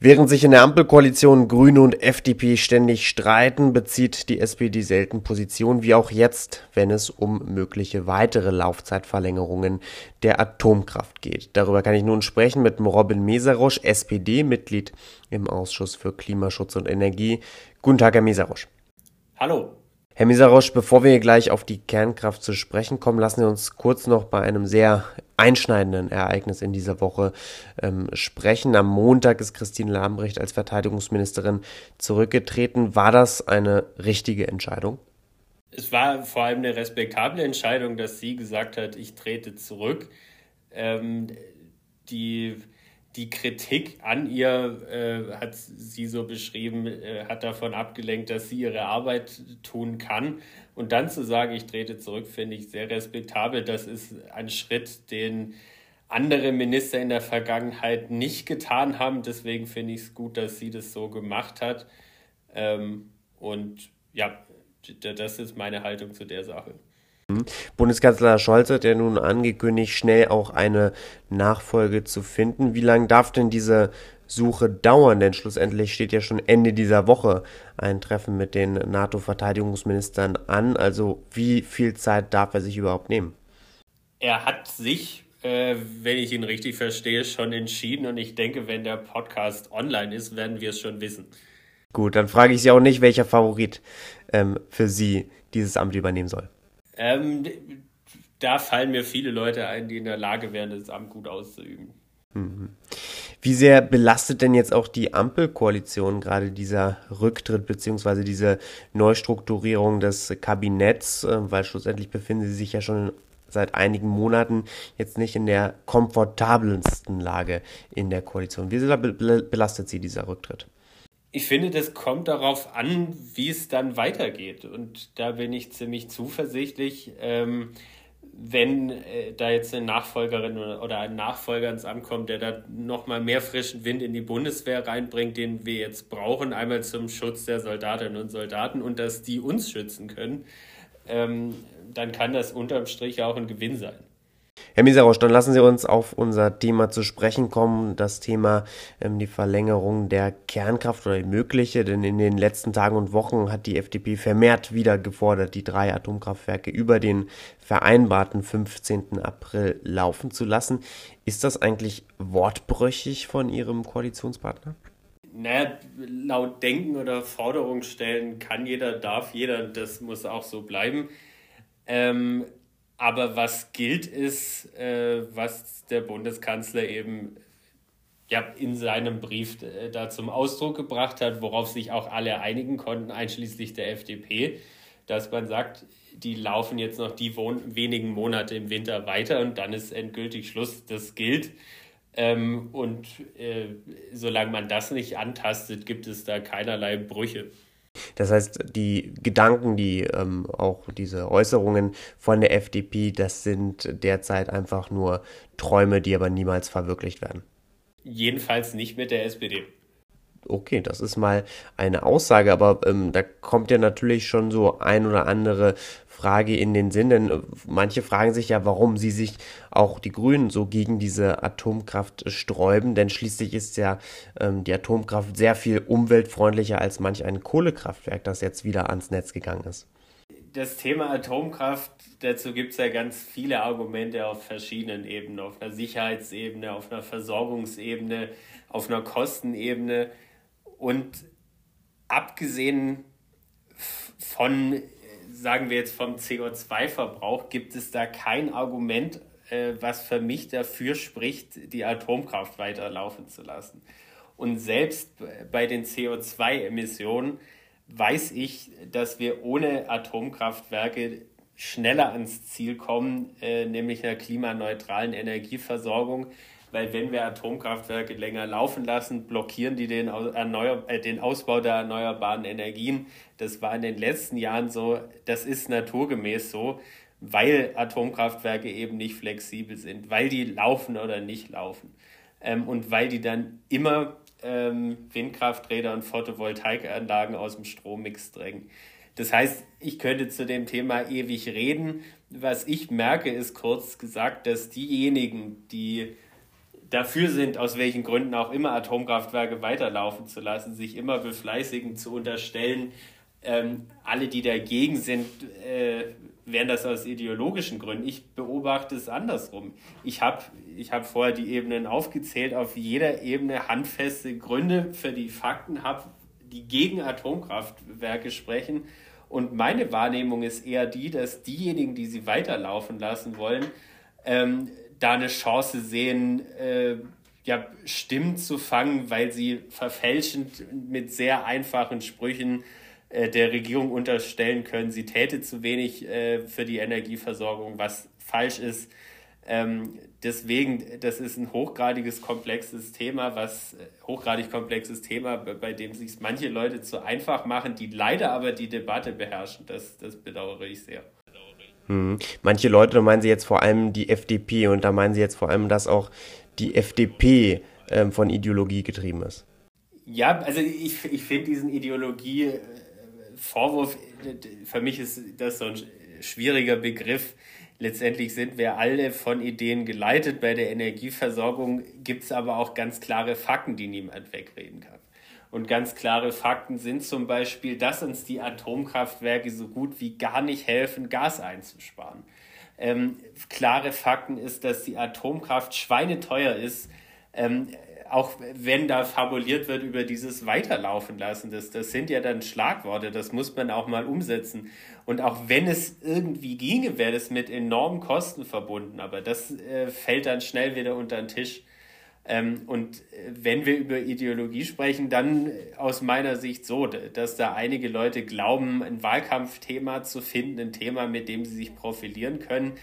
Während sich in der Ampelkoalition Grüne und FDP ständig streiten, bezieht die SPD selten Position, wie auch jetzt, wenn es um mögliche weitere Laufzeitverlängerungen der Atomkraft geht. Darüber kann ich nun sprechen mit Robin Mesarosch, SPD, Mitglied im Ausschuss für Klimaschutz und Energie. Guten Tag, Herr Mesarosch. Hallo. Herr Misarosch, bevor wir gleich auf die Kernkraft zu sprechen kommen, lassen wir uns kurz noch bei einem sehr einschneidenden Ereignis in dieser Woche ähm, sprechen. Am Montag ist Christine Lambrecht als Verteidigungsministerin zurückgetreten. War das eine richtige Entscheidung? Es war vor allem eine respektable Entscheidung, dass sie gesagt hat, ich trete zurück. Ähm, die die Kritik an ihr, äh, hat sie so beschrieben, äh, hat davon abgelenkt, dass sie ihre Arbeit tun kann. Und dann zu sagen, ich trete zurück, finde ich sehr respektabel. Das ist ein Schritt, den andere Minister in der Vergangenheit nicht getan haben. Deswegen finde ich es gut, dass sie das so gemacht hat. Ähm, und ja, das ist meine Haltung zu der Sache. Mhm. Bundeskanzler Scholz hat ja nun angekündigt, schnell auch eine Nachfolge zu finden. Wie lange darf denn diese Suche dauern? Denn schlussendlich steht ja schon Ende dieser Woche ein Treffen mit den NATO-Verteidigungsministern an. Also wie viel Zeit darf er sich überhaupt nehmen? Er hat sich, äh, wenn ich ihn richtig verstehe, schon entschieden. Und ich denke, wenn der Podcast online ist, werden wir es schon wissen. Gut, dann frage ich Sie auch nicht, welcher Favorit ähm, für Sie dieses Amt übernehmen soll. Ähm, da fallen mir viele Leute ein, die in der Lage wären, das Amt gut auszuüben. Mhm. Wie sehr belastet denn jetzt auch die Ampelkoalition gerade dieser Rücktritt bzw. diese Neustrukturierung des Kabinetts, äh, weil schlussendlich befinden sie sich ja schon seit einigen Monaten jetzt nicht in der komfortabelsten Lage in der Koalition. Wie sehr belastet sie dieser Rücktritt? Ich finde, das kommt darauf an, wie es dann weitergeht. Und da bin ich ziemlich zuversichtlich. Ähm, wenn äh, da jetzt eine Nachfolgerin oder ein Nachfolger ins Amt kommt, der da nochmal mehr frischen Wind in die Bundeswehr reinbringt, den wir jetzt brauchen, einmal zum Schutz der Soldatinnen und Soldaten und dass die uns schützen können, ähm, dann kann das unterm Strich auch ein Gewinn sein. Herr Miserosch, dann lassen Sie uns auf unser Thema zu sprechen kommen, das Thema ähm, die Verlängerung der Kernkraft oder die mögliche, denn in den letzten Tagen und Wochen hat die FDP vermehrt wieder gefordert, die drei Atomkraftwerke über den vereinbarten 15. April laufen zu lassen. Ist das eigentlich wortbrüchig von Ihrem Koalitionspartner? Naja, laut Denken oder Forderung stellen kann jeder, darf jeder, das muss auch so bleiben. Ähm, aber was gilt ist, äh, was der Bundeskanzler eben ja, in seinem Brief äh, da zum Ausdruck gebracht hat, worauf sich auch alle einigen konnten, einschließlich der FDP, dass man sagt, die laufen jetzt noch die wenigen Monate im Winter weiter und dann ist endgültig Schluss. Das gilt. Ähm, und äh, solange man das nicht antastet, gibt es da keinerlei Brüche. Das heißt, die Gedanken, die ähm, auch diese Äußerungen von der FDP, das sind derzeit einfach nur Träume, die aber niemals verwirklicht werden. Jedenfalls nicht mit der SPD. Okay, das ist mal eine Aussage, aber ähm, da kommt ja natürlich schon so ein oder andere Frage in den Sinn, denn äh, manche fragen sich ja, warum sie sich auch die Grünen so gegen diese Atomkraft sträuben, denn schließlich ist ja ähm, die Atomkraft sehr viel umweltfreundlicher als manch ein Kohlekraftwerk, das jetzt wieder ans Netz gegangen ist. Das Thema Atomkraft, dazu gibt es ja ganz viele Argumente auf verschiedenen Ebenen, auf einer Sicherheitsebene, auf einer Versorgungsebene, auf einer Kostenebene und abgesehen von sagen wir jetzt vom CO2-Verbrauch, gibt es da kein Argument, äh, was für mich dafür spricht, die Atomkraft weiterlaufen zu lassen. Und selbst bei den CO2-Emissionen weiß ich, dass wir ohne Atomkraftwerke schneller ans Ziel kommen, äh, nämlich einer klimaneutralen Energieversorgung, weil wenn wir Atomkraftwerke länger laufen lassen, blockieren die den, Erneuer äh, den Ausbau der erneuerbaren Energien. Das war in den letzten Jahren so, das ist naturgemäß so, weil Atomkraftwerke eben nicht flexibel sind, weil die laufen oder nicht laufen ähm, und weil die dann immer ähm, Windkrafträder und Photovoltaikanlagen aus dem Strommix drängen. Das heißt, ich könnte zu dem Thema ewig reden. Was ich merke, ist kurz gesagt, dass diejenigen, die dafür sind, aus welchen Gründen auch immer Atomkraftwerke weiterlaufen zu lassen, sich immer befleißigen zu unterstellen, ähm, alle, die dagegen sind, äh, wären das aus ideologischen Gründen. Ich beobachte es andersrum. Ich habe ich hab vorher die Ebenen aufgezählt, auf jeder Ebene handfeste Gründe für die Fakten habe, die gegen Atomkraftwerke sprechen. Und meine Wahrnehmung ist eher die, dass diejenigen, die sie weiterlaufen lassen wollen, ähm, da eine Chance sehen, äh, ja, Stimmen zu fangen, weil sie verfälschend mit sehr einfachen Sprüchen äh, der Regierung unterstellen können, sie täte zu wenig äh, für die Energieversorgung, was falsch ist. Ähm, deswegen, das ist ein hochgradiges komplexes Thema, was äh, hochgradig komplexes Thema, bei dem sich manche Leute zu einfach machen, die leider aber die Debatte beherrschen. Das, das bedauere ich sehr. Hm. Manche Leute, da meinen sie jetzt vor allem die FDP und da meinen sie jetzt vor allem, dass auch die FDP ähm, von Ideologie getrieben ist. Ja, also ich, ich finde diesen Ideologie-Vorwurf, für mich ist das so ein schwieriger Begriff. Letztendlich sind wir alle von Ideen geleitet. Bei der Energieversorgung gibt es aber auch ganz klare Fakten, die niemand wegreden kann. Und ganz klare Fakten sind zum Beispiel, dass uns die Atomkraftwerke so gut wie gar nicht helfen, Gas einzusparen. Ähm, klare Fakten ist, dass die Atomkraft schweineteuer ist. Ähm, auch wenn da fabuliert wird über dieses Weiterlaufen lassen, das, das sind ja dann Schlagworte, das muss man auch mal umsetzen. Und auch wenn es irgendwie ginge, wäre das mit enormen Kosten verbunden, aber das äh, fällt dann schnell wieder unter den Tisch. Ähm, und äh, wenn wir über Ideologie sprechen, dann äh, aus meiner Sicht so, dass da einige Leute glauben, ein Wahlkampfthema zu finden, ein Thema, mit dem sie sich profilieren können.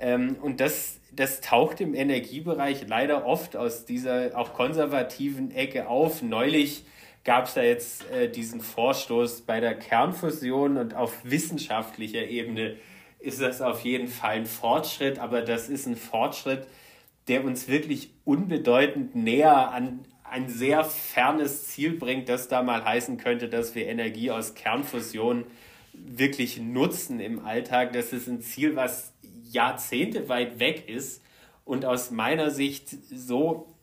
Ähm, und das, das taucht im Energiebereich leider oft aus dieser auch konservativen Ecke auf. Neulich gab es da jetzt äh, diesen Vorstoß bei der Kernfusion und auf wissenschaftlicher Ebene ist das auf jeden Fall ein Fortschritt, aber das ist ein Fortschritt, der uns wirklich unbedeutend näher an ein sehr fernes Ziel bringt, das da mal heißen könnte, dass wir Energie aus Kernfusion wirklich nutzen im Alltag. Das ist ein Ziel, was Jahrzehnte weit weg ist und aus meiner Sicht so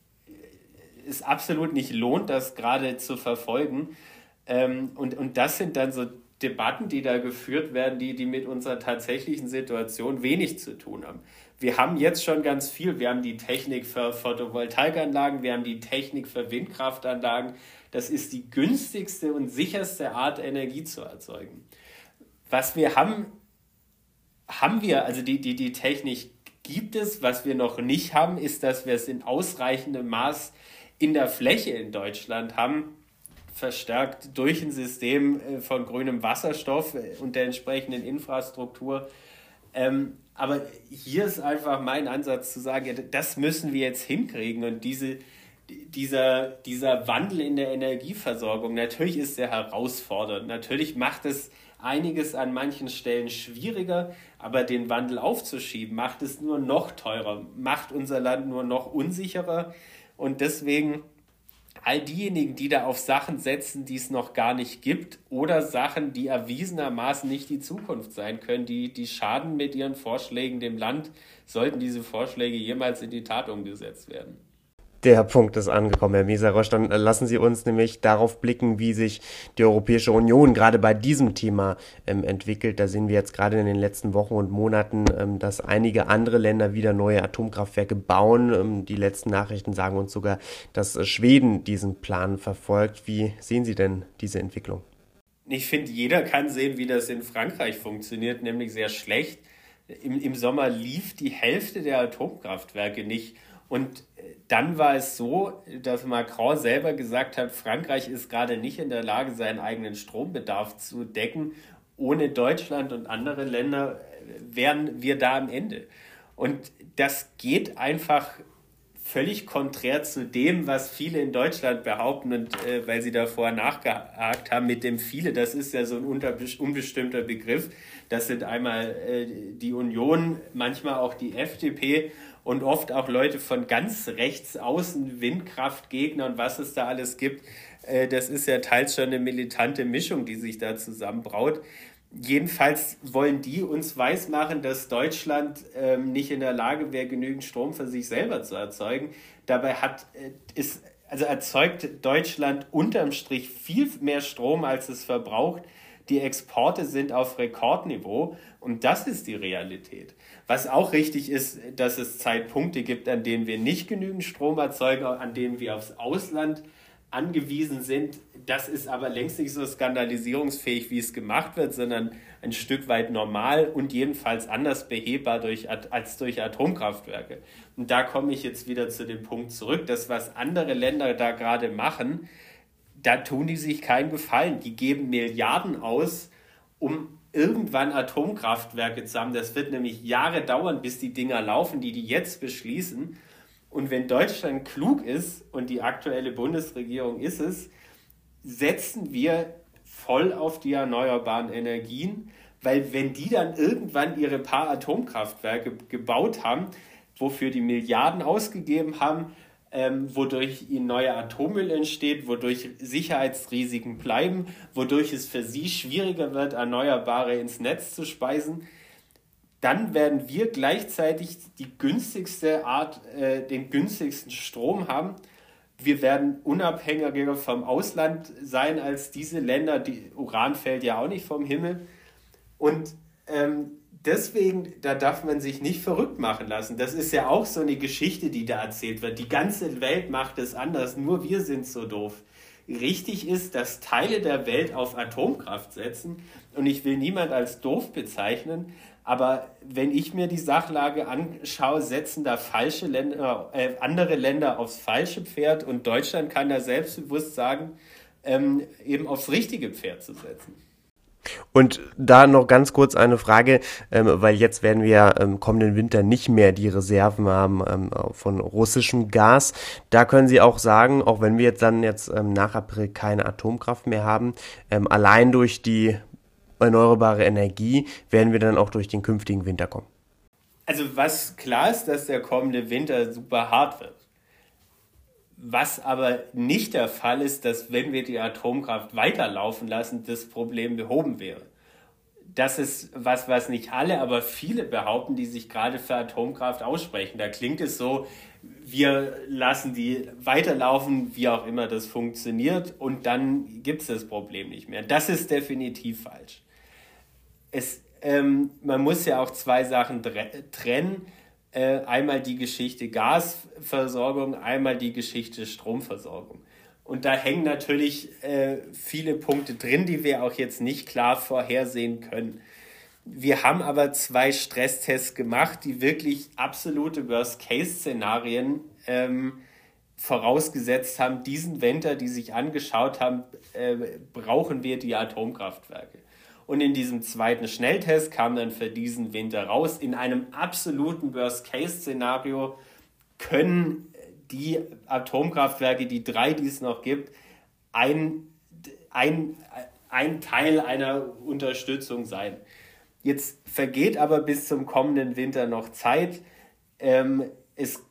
es absolut nicht lohnt, das gerade zu verfolgen. Ähm, und, und das sind dann so Debatten, die da geführt werden, die, die mit unserer tatsächlichen Situation wenig zu tun haben wir haben jetzt schon ganz viel. Wir haben die Technik für Photovoltaikanlagen, wir haben die Technik für Windkraftanlagen. Das ist die günstigste und sicherste Art, Energie zu erzeugen. Was wir haben, haben wir, also die, die, die Technik gibt es. Was wir noch nicht haben, ist, dass wir es in ausreichendem Maß in der Fläche in Deutschland haben, verstärkt durch ein System äh, von grünem Wasserstoff und der entsprechenden Infrastruktur. Ähm, aber hier ist einfach mein Ansatz zu sagen, ja, das müssen wir jetzt hinkriegen und diese, dieser, dieser Wandel in der Energieversorgung, natürlich ist er herausfordernd, natürlich macht es einiges an manchen Stellen schwieriger, aber den Wandel aufzuschieben macht es nur noch teurer, macht unser Land nur noch unsicherer. Und deswegen all diejenigen, die da auf Sachen setzen, die es noch gar nicht gibt oder Sachen, die erwiesenermaßen nicht die Zukunft sein können, die, die schaden mit ihren Vorschlägen dem Land, sollten diese Vorschläge jemals in die Tat umgesetzt werden. Der Punkt ist angekommen, Herr Meserosch. Dann äh, lassen Sie uns nämlich darauf blicken, wie sich die Europäische Union gerade bei diesem Thema ähm, entwickelt. Da sehen wir jetzt gerade in den letzten Wochen und Monaten, ähm, dass einige andere Länder wieder neue Atomkraftwerke bauen. Ähm, die letzten Nachrichten sagen uns sogar, dass äh, Schweden diesen Plan verfolgt. Wie sehen Sie denn diese Entwicklung? Ich finde, jeder kann sehen, wie das in Frankreich funktioniert, nämlich sehr schlecht. Im, Im Sommer lief die Hälfte der Atomkraftwerke nicht. Und dann war es so, dass Macron selber gesagt hat, Frankreich ist gerade nicht in der Lage, seinen eigenen Strombedarf zu decken. Ohne Deutschland und andere Länder wären wir da am Ende. Und das geht einfach völlig konträr zu dem, was viele in Deutschland behaupten und äh, weil sie davor nachgehakt haben mit dem viele, das ist ja so ein unbestimmter Begriff. Das sind einmal äh, die Union, manchmal auch die FDP und oft auch Leute von ganz rechts außen, Windkraftgegner und was es da alles gibt. Äh, das ist ja teils schon eine militante Mischung, die sich da zusammenbraut. Jedenfalls wollen die uns weismachen, dass Deutschland ähm, nicht in der Lage wäre, genügend Strom für sich selber zu erzeugen. Dabei hat, äh, ist, also erzeugt Deutschland unterm Strich viel mehr Strom, als es verbraucht. Die Exporte sind auf Rekordniveau und das ist die Realität. Was auch richtig ist, dass es Zeitpunkte gibt, an denen wir nicht genügend Strom erzeugen, an denen wir aufs Ausland angewiesen sind. Das ist aber längst nicht so skandalisierungsfähig, wie es gemacht wird, sondern ein Stück weit normal und jedenfalls anders behebbar durch, als durch Atomkraftwerke. Und da komme ich jetzt wieder zu dem Punkt zurück, dass was andere Länder da gerade machen, da tun die sich keinen Gefallen. Die geben Milliarden aus, um irgendwann Atomkraftwerke zu haben. Das wird nämlich Jahre dauern, bis die Dinger laufen, die die jetzt beschließen. Und wenn Deutschland klug ist, und die aktuelle Bundesregierung ist es, setzen wir voll auf die erneuerbaren Energien, weil wenn die dann irgendwann ihre paar Atomkraftwerke gebaut haben, wofür die Milliarden ausgegeben haben, ähm, wodurch ihnen neuer Atommüll entsteht, wodurch Sicherheitsrisiken bleiben, wodurch es für sie schwieriger wird, Erneuerbare ins Netz zu speisen, dann werden wir gleichzeitig die günstigste Art, äh, den günstigsten Strom haben. Wir werden unabhängiger vom Ausland sein als diese Länder. Die Uran fällt ja auch nicht vom Himmel. Und ähm, deswegen, da darf man sich nicht verrückt machen lassen. Das ist ja auch so eine Geschichte, die da erzählt wird. Die ganze Welt macht es anders, nur wir sind so doof. Richtig ist, dass Teile der Welt auf Atomkraft setzen und ich will niemand als doof bezeichnen, aber wenn ich mir die Sachlage anschaue, setzen da falsche Länder, äh, andere Länder aufs falsche Pferd und Deutschland kann da selbstbewusst sagen, ähm, eben aufs richtige Pferd zu setzen. Und da noch ganz kurz eine Frage, ähm, weil jetzt werden wir ähm, kommenden Winter nicht mehr die Reserven haben ähm, von russischem Gas. Da können Sie auch sagen, auch wenn wir jetzt dann jetzt ähm, nach April keine Atomkraft mehr haben, ähm, allein durch die erneuerbare Energie werden wir dann auch durch den künftigen Winter kommen. Also was klar ist, dass der kommende Winter super hart wird. Was aber nicht der Fall ist, dass wenn wir die Atomkraft weiterlaufen lassen, das Problem behoben wäre. Das ist was, was nicht alle, aber viele behaupten, die sich gerade für Atomkraft aussprechen. Da klingt es so, wir lassen die weiterlaufen, wie auch immer das funktioniert, und dann gibt es das Problem nicht mehr. Das ist definitiv falsch. Es, ähm, man muss ja auch zwei Sachen trennen äh, einmal die Geschichte Gasversorgung, einmal die Geschichte Stromversorgung. Und da hängen natürlich äh, viele Punkte drin, die wir auch jetzt nicht klar vorhersehen können. Wir haben aber zwei Stresstests gemacht, die wirklich absolute Worst-Case-Szenarien ähm, vorausgesetzt haben. Diesen Winter, die sich angeschaut haben, äh, brauchen wir die Atomkraftwerke. Und in diesem zweiten Schnelltest kam dann für diesen Winter raus, in einem absoluten Worst-Case-Szenario können die Atomkraftwerke, die drei, die es noch gibt, ein, ein, ein Teil einer Unterstützung sein. Jetzt vergeht aber bis zum kommenden Winter noch Zeit. Ähm, es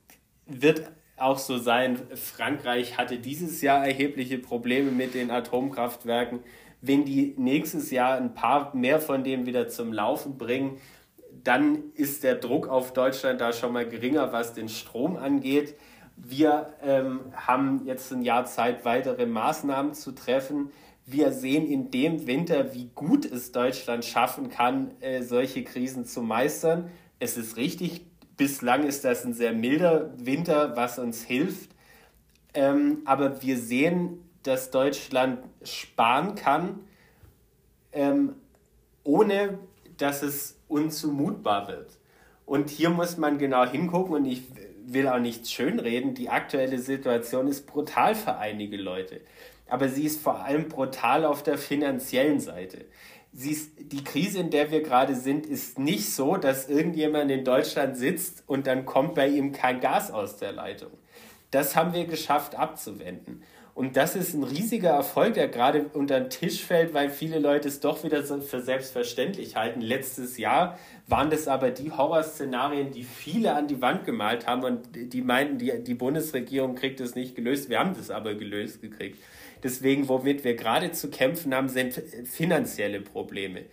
wird auch so sein, Frankreich hatte dieses Jahr erhebliche Probleme mit den Atomkraftwerken wenn die nächstes Jahr ein paar mehr von dem wieder zum Laufen bringen, dann ist der Druck auf Deutschland da schon mal geringer, was den Strom angeht. Wir ähm, haben jetzt ein Jahr Zeit, weitere Maßnahmen zu treffen. Wir sehen in dem Winter, wie gut es Deutschland schaffen kann, äh, solche Krisen zu meistern. Es ist richtig, bislang ist das ein sehr milder Winter, was uns hilft. Ähm, aber wir sehen dass Deutschland sparen kann, ähm, ohne dass es unzumutbar wird. Und hier muss man genau hingucken und ich will auch nichts schönreden. Die aktuelle Situation ist brutal für einige Leute. Aber sie ist vor allem brutal auf der finanziellen Seite. Sie ist, die Krise, in der wir gerade sind, ist nicht so, dass irgendjemand in Deutschland sitzt und dann kommt bei ihm kein Gas aus der Leitung. Das haben wir geschafft abzuwenden. Und das ist ein riesiger Erfolg, der gerade unter den Tisch fällt, weil viele Leute es doch wieder für selbstverständlich halten. Letztes Jahr waren das aber die Horrorszenarien, die viele an die Wand gemalt haben und die meinten, die, die Bundesregierung kriegt es nicht gelöst. Wir haben das aber gelöst gekriegt. Deswegen, womit wir gerade zu kämpfen haben, sind finanzielle Probleme.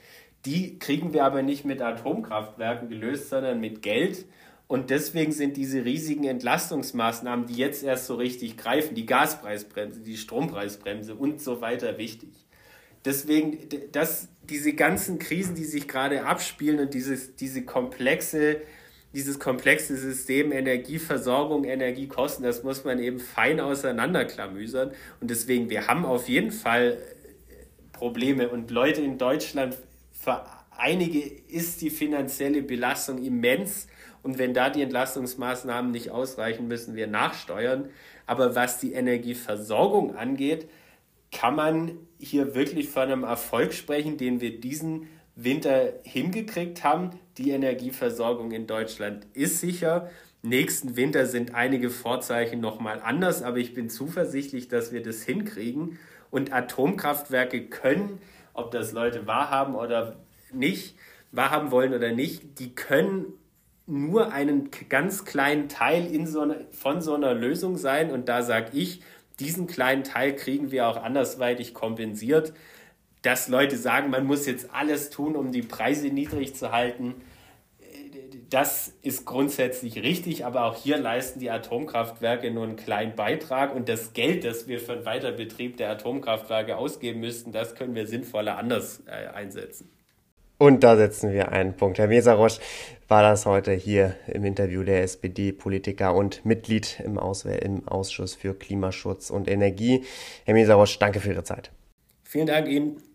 Die kriegen wir aber nicht mit Atomkraftwerken gelöst, sondern mit Geld. Und deswegen sind diese riesigen Entlastungsmaßnahmen, die jetzt erst so richtig greifen, die Gaspreisbremse, die Strompreisbremse und so weiter wichtig. Deswegen, dass diese ganzen Krisen, die sich gerade abspielen und dieses, diese komplexe, dieses komplexe System Energieversorgung, Energiekosten, das muss man eben fein auseinanderklamüsern. Und deswegen, wir haben auf jeden Fall Probleme und Leute in Deutschland, für einige ist die finanzielle Belastung immens und wenn da die Entlastungsmaßnahmen nicht ausreichen, müssen wir nachsteuern. Aber was die Energieversorgung angeht, kann man hier wirklich von einem Erfolg sprechen, den wir diesen Winter hingekriegt haben. Die Energieversorgung in Deutschland ist sicher. Nächsten Winter sind einige Vorzeichen nochmal anders, aber ich bin zuversichtlich, dass wir das hinkriegen. Und Atomkraftwerke können, ob das Leute wahrhaben oder nicht, wahrhaben wollen oder nicht, die können nur einen ganz kleinen Teil so eine, von so einer Lösung sein. Und da sage ich, diesen kleinen Teil kriegen wir auch andersweitig kompensiert. Dass Leute sagen, man muss jetzt alles tun, um die Preise niedrig zu halten, das ist grundsätzlich richtig, aber auch hier leisten die Atomkraftwerke nur einen kleinen Beitrag und das Geld, das wir für den Weiterbetrieb der Atomkraftwerke ausgeben müssten, das können wir sinnvoller anders äh, einsetzen. Und da setzen wir einen Punkt. Herr Mesarosch war das heute hier im Interview der SPD-Politiker und Mitglied im, Auswehr im Ausschuss für Klimaschutz und Energie. Herr Mesarosch, danke für Ihre Zeit. Vielen Dank Ihnen.